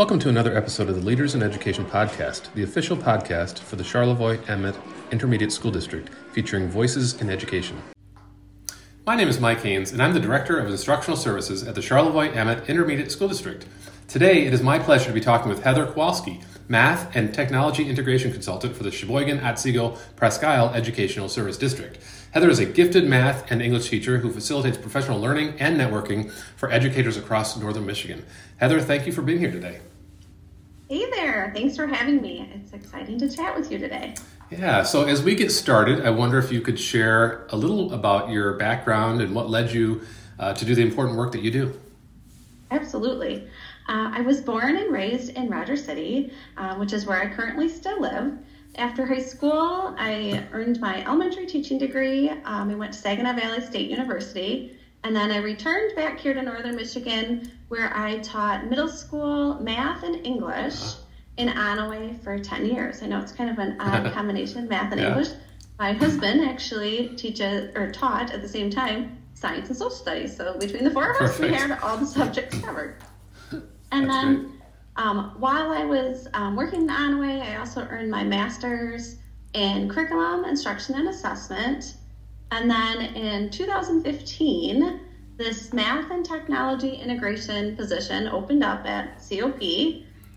Welcome to another episode of the Leaders in Education podcast, the official podcast for the Charlevoix Emmet Intermediate School District, featuring voices in education. My name is Mike Haynes, and I'm the Director of Instructional Services at the Charlevoix Emmet Intermediate School District. Today, it is my pleasure to be talking with Heather Kowalski, Math and Technology Integration Consultant for the Cheboygan Otsego Presque Isle Educational Service District. Heather is a gifted math and English teacher who facilitates professional learning and networking for educators across northern Michigan. Heather, thank you for being here today. Hey there. Thanks for having me. It's exciting to chat with you today. Yeah, so as we get started, I wonder if you could share a little about your background and what led you uh, to do the important work that you do. Absolutely. Uh, I was born and raised in Rogers City, uh, which is where I currently still live. After high school, I earned my elementary teaching degree. Um, I went to Saginaw Valley State University, and then I returned back here to Northern Michigan, where I taught middle school math and English in Onaway for 10 years. I know it's kind of an odd combination, math and yeah. English. My husband actually teaches or taught at the same time science and social studies. So between the four of us, Perfect. we had all the subjects covered. And That's then. Um, while I was um, working in Onaway, I also earned my master's in curriculum, instruction, and assessment. And then in 2015, this math and technology integration position opened up at COP.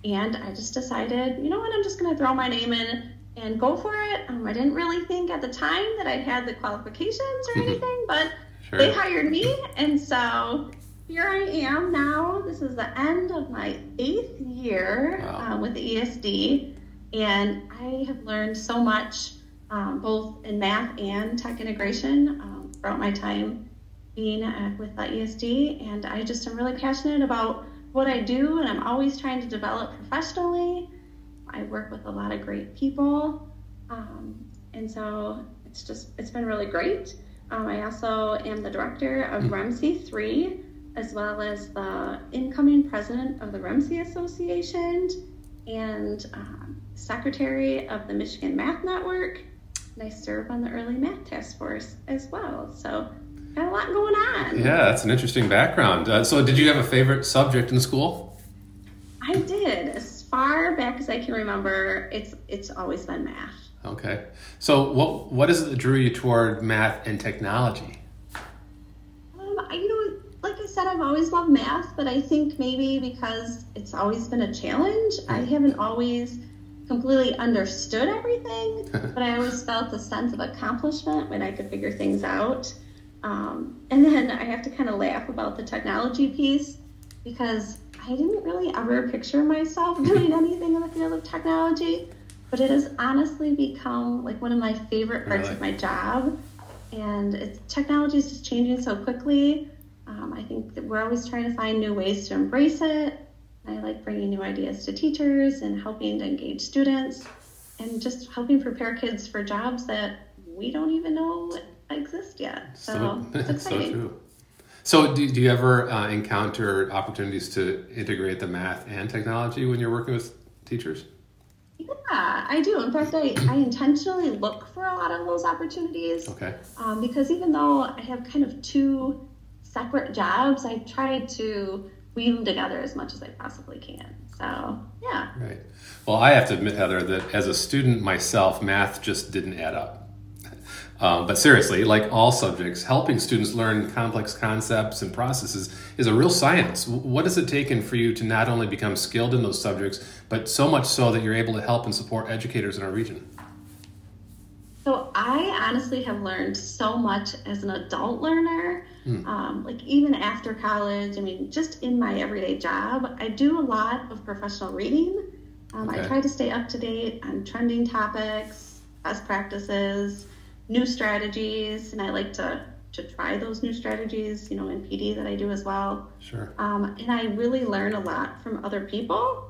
And I just decided, you know what, I'm just going to throw my name in and go for it. Um, I didn't really think at the time that I had the qualifications or anything, but sure. they hired me. And so here I am now. This is the end of my eighth year wow. uh, with ESD, and I have learned so much, um, both in math and tech integration, um, throughout my time being uh, with the ESD. And I just am really passionate about what I do, and I'm always trying to develop professionally. I work with a lot of great people, um, and so it's just it's been really great. Um, I also am the director of mm-hmm. REMC 3, as well as the incoming president of the REMC Association and um, secretary of the Michigan Math Network. And I serve on the Early Math Task Force as well. So, got a lot going on. Yeah, that's an interesting background. Uh, so, did you have a favorite subject in school? I did. As far back as I can remember, it's it's always been math. Okay. So, what what is it that drew you toward math and technology? Um, I, you know, like I said, I've always loved math, but I think maybe because it's always been a challenge, I mm. haven't always completely understood everything, but I always felt a sense of accomplishment when I could figure things out. Um, and then I have to kind of laugh about the technology piece because I didn't really ever picture myself doing anything in the field of technology, but it has honestly become like one of my favorite parts really? of my job. And it's technology is just changing so quickly um, I think that we're always trying to find new ways to embrace it. I like bringing new ideas to teachers and helping to engage students and just helping prepare kids for jobs that we don't even know exist yet. So, so it's exciting. so true. So, do, do you ever uh, encounter opportunities to integrate the math and technology when you're working with teachers? Yeah, I do. In fact, I, I intentionally look for a lot of those opportunities. Okay. Um, because even though I have kind of two separate jobs, I try to weave them together as much as I possibly can. So, yeah. Right. Well, I have to admit, Heather, that as a student myself, math just didn't add up. Um, but seriously, like all subjects, helping students learn complex concepts and processes is a real science. What has it taken for you to not only become skilled in those subjects, but so much so that you're able to help and support educators in our region? So I honestly have learned so much as an adult learner. Mm. Um, like even after college, I mean, just in my everyday job, I do a lot of professional reading. Um, okay. I try to stay up to date on trending topics, best practices, new strategies, and I like to to try those new strategies, you know, in PD that I do as well. Sure. Um, and I really learn a lot from other people.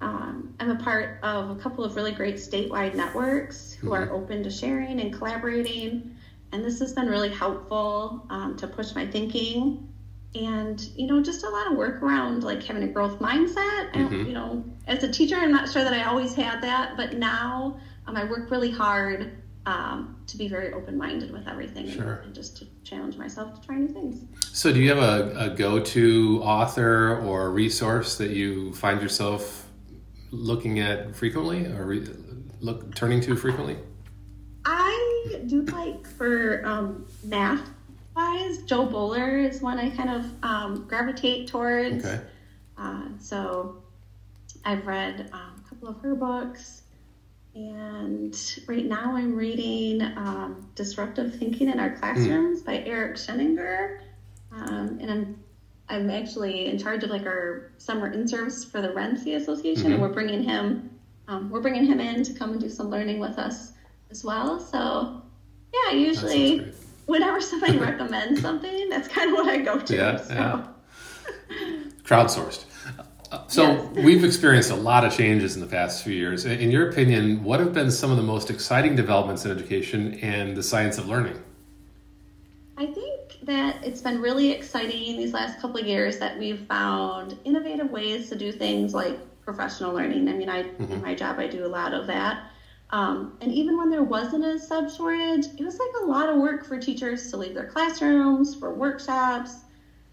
Um, I'm a part of a couple of really great statewide networks who mm-hmm. are open to sharing and collaborating. And this has been really helpful um, to push my thinking. And, you know, just a lot of work around like having a growth mindset. Mm-hmm. you know, as a teacher, I'm not sure that I always had that, but now um, I work really hard um, to be very open minded with everything sure. and, just to challenge myself to try new things. So, do you have a, a go to author or resource that you find yourself looking at frequently or re- look turning to frequently? I do like for um, math wise, Jo Boaler is one I kind of um, gravitate towards. Okay. Uh, so I've read um, a couple of her books. And right now I'm reading um, Disruptive Thinking in Our Classrooms mm. by Eric Sheninger. Um, and I'm I'm actually in charge of like our summer in-service for the REMC Association, mm-hmm. and we're bringing him um, we're bringing him in to come and do some learning with us as well. So yeah, usually whenever somebody recommends something, that's kind of what I go to. Yeah, so. yeah. Crowdsourced. So yes. we've experienced a lot of changes in the past few years. In your opinion, what have been some of the most exciting developments in education and the science of learning? I think that it's been really exciting these last couple of years that we've found innovative ways to do things like professional learning. I mean, I mm-hmm. in my job I do a lot of that. Um, and even when there wasn't a sub shortage, it was like a lot of work for teachers to leave their classrooms for workshops.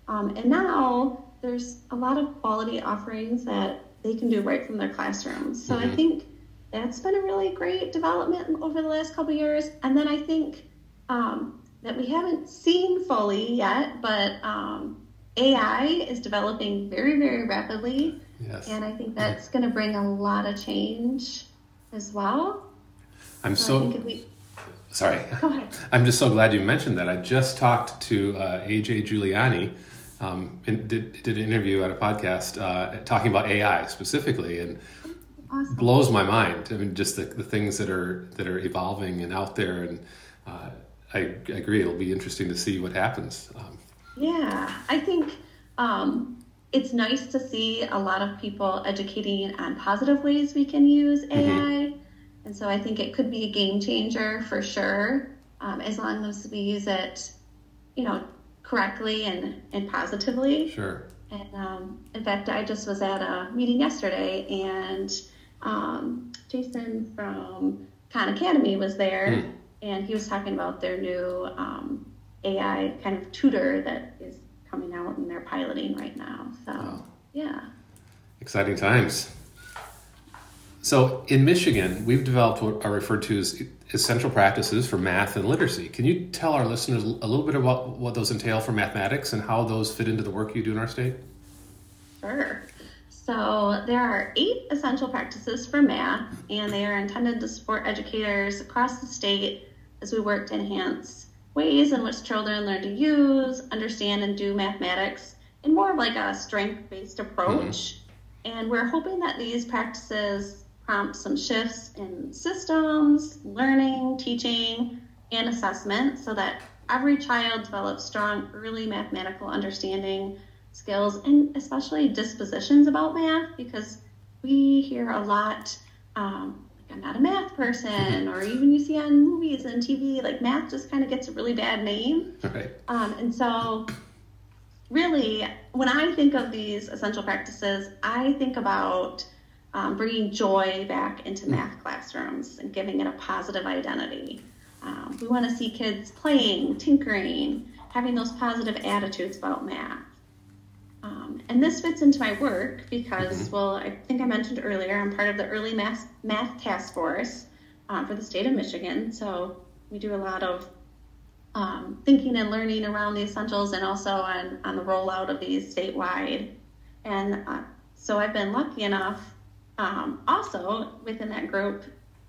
Um, and now there's a lot of quality offerings that they can do right from their classrooms. So mm-hmm. I think that's been a really great development over the last couple years. And then I think um, that we haven't seen fully yet, but um, AI is developing very, very rapidly. Yes. And I think that's going to bring a lot of change as well. I'm so. so we, sorry. Go ahead. I'm just so glad you mentioned that. I just talked to uh, AJ Juliani um, did, did an interview at a podcast uh, talking about AI specifically, and awesome. blows my mind. I mean, just the, the things that are that are evolving and out there, and uh, I, agree. It'll be interesting to see what happens. Um, yeah, I think um, it's nice to see a lot of people educating on positive ways we can use AI, mm-hmm. and so I think it could be a game changer for sure. Um, as long as we use it, you know, correctly and, and positively. Sure. And um, in fact, I just was at a meeting yesterday, and um, Jason from Khan Academy was there, mm. And he was talking about their new um, AI kind of tutor that is coming out and they're piloting right now. So, oh. yeah. Exciting times. So in Michigan, we've developed what are referred to as essential practices for math and literacy. Can you tell our listeners a little bit about what those entail for mathematics and how those fit into the work you do in our state? Sure. So there are eight essential practices for math, and they are intended to support educators across the state as we work to enhance ways in which children learn to use, understand, and do mathematics in more of like a strength-based approach. Mm-hmm. And we're hoping that these practices prompt some shifts in systems, learning, teaching, and assessment so that every child develops strong early mathematical understanding skills and especially dispositions about math because we hear a lot um, i'm not a math person or even you see on movies and tv like math just kind of gets a really bad name right. um, and so really when i think of these essential practices i think about um, bringing joy back into math classrooms and giving it a positive identity. Um, we want to see kids playing, tinkering, having those positive attitudes about math. Um, and this fits into my work because, mm-hmm. well, I think I mentioned earlier, I'm part of the Early Math, math Task Force uh, for the state of Michigan. So we do a lot of um, thinking and learning around the essentials and also on, on the rollout of these statewide. And uh, so I've been lucky enough um, also within that group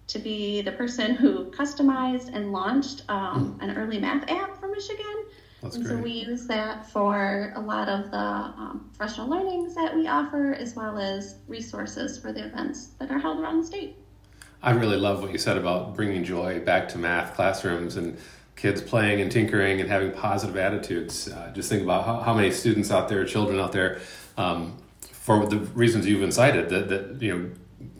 to be the person who customized and launched um, an early math app for Michigan. That's and great. so we use that for a lot of the um, professional learnings that we offer, as well as resources for the events that are held around the state. I really love what you said about bringing joy back to math classrooms and kids playing and tinkering and having positive attitudes. Uh, just think about how, how, many students out there, children out there, um, for the reasons you've incited that, that you know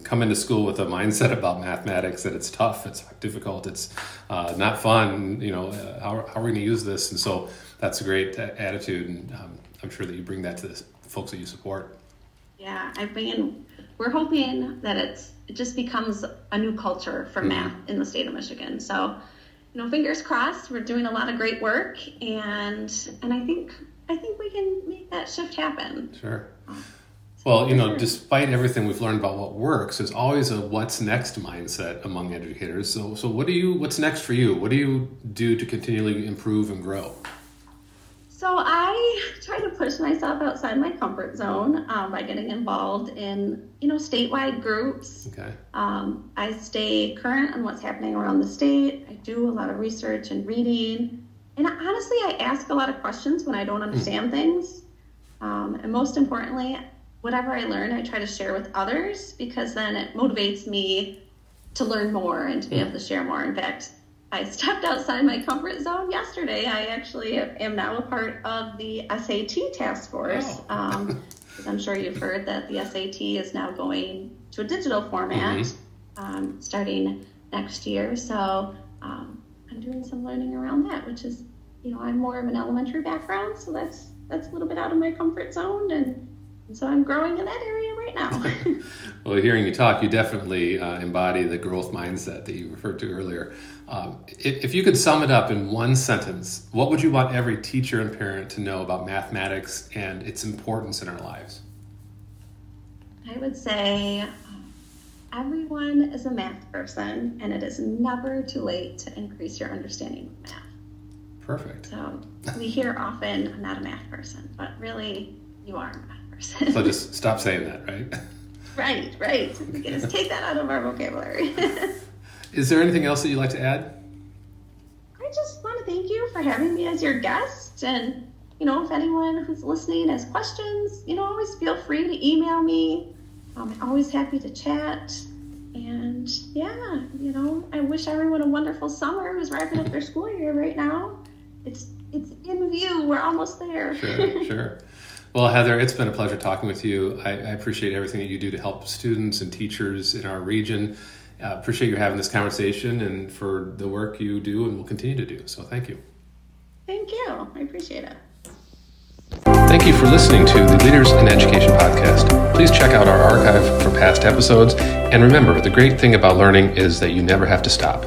come into school with a mindset about mathematics that it's tough it's difficult it's uh, not fun you know uh, how, how, are we going to use this and so that's a great attitude and um, i'm sure that you bring that to the folks that you support yeah i mean we're hoping that it's it just becomes a new culture for mm-hmm. math in the state of Michigan. So, you know, fingers crossed. We're doing a lot of great work, and and I think I think we can make that shift happen. Sure. Well, you know, despite everything we've learned about what works, there's always a what's next mindset among educators. So, so what do you? What's next for you? What do you do to continually improve and grow? So I try to push myself outside my comfort zone um, by getting involved in, you know, statewide groups. Okay. Um, I stay current on what's happening around the state. I do a lot of research and reading, and honestly, I ask a lot of questions when I don't hmm. understand mm. things. Um, and most importantly, whatever I learn, I try to share with others because then it motivates me to learn more and to be able to share more. In fact, I stepped outside my comfort zone yesterday. I actually am now a part of the SAT task force. Oh. Um, I'm sure you've heard that the SAT is now going to a digital format mm-hmm. um, starting next year. So um, I'm doing some learning around that, which is, you know, I'm more of an elementary background, so that's that's a little bit out of my comfort zone and and so I'm growing in that area right now. well, hearing you talk, you definitely uh, embody the growth mindset that you referred to earlier. Um, if, if, you could sum it up in one sentence, what would you want every teacher and parent to know about mathematics and its importance in our lives? I would say um, everyone is a math person, and it is never too late to increase your understanding of math. Perfect. So we hear often, I'm not a math person, but really, you are so just stop saying that, right? Right, right. We can just take that out of our vocabulary. Is there anything else that you'd like to add? I just want to thank you for having me as your guest. And, you know, if anyone who's listening has questions, you know, always feel free to email me. I'm always happy to chat. And yeah, you know, I wish everyone a wonderful summer who's wrapping up their school year right now. It's it's in view. We're almost there. Sure, sure. Well, Heather, it's been a pleasure talking with you. I, I appreciate everything that you do to help students and teachers in our region. Uh, appreciate you having this conversation and for the work you do and will continue to do. So, thank you. Thank you. I appreciate it. Thank you for listening to the Leaders in Education podcast. Please check out our archive for past episodes. And remember, the great thing about learning is that you never have to stop.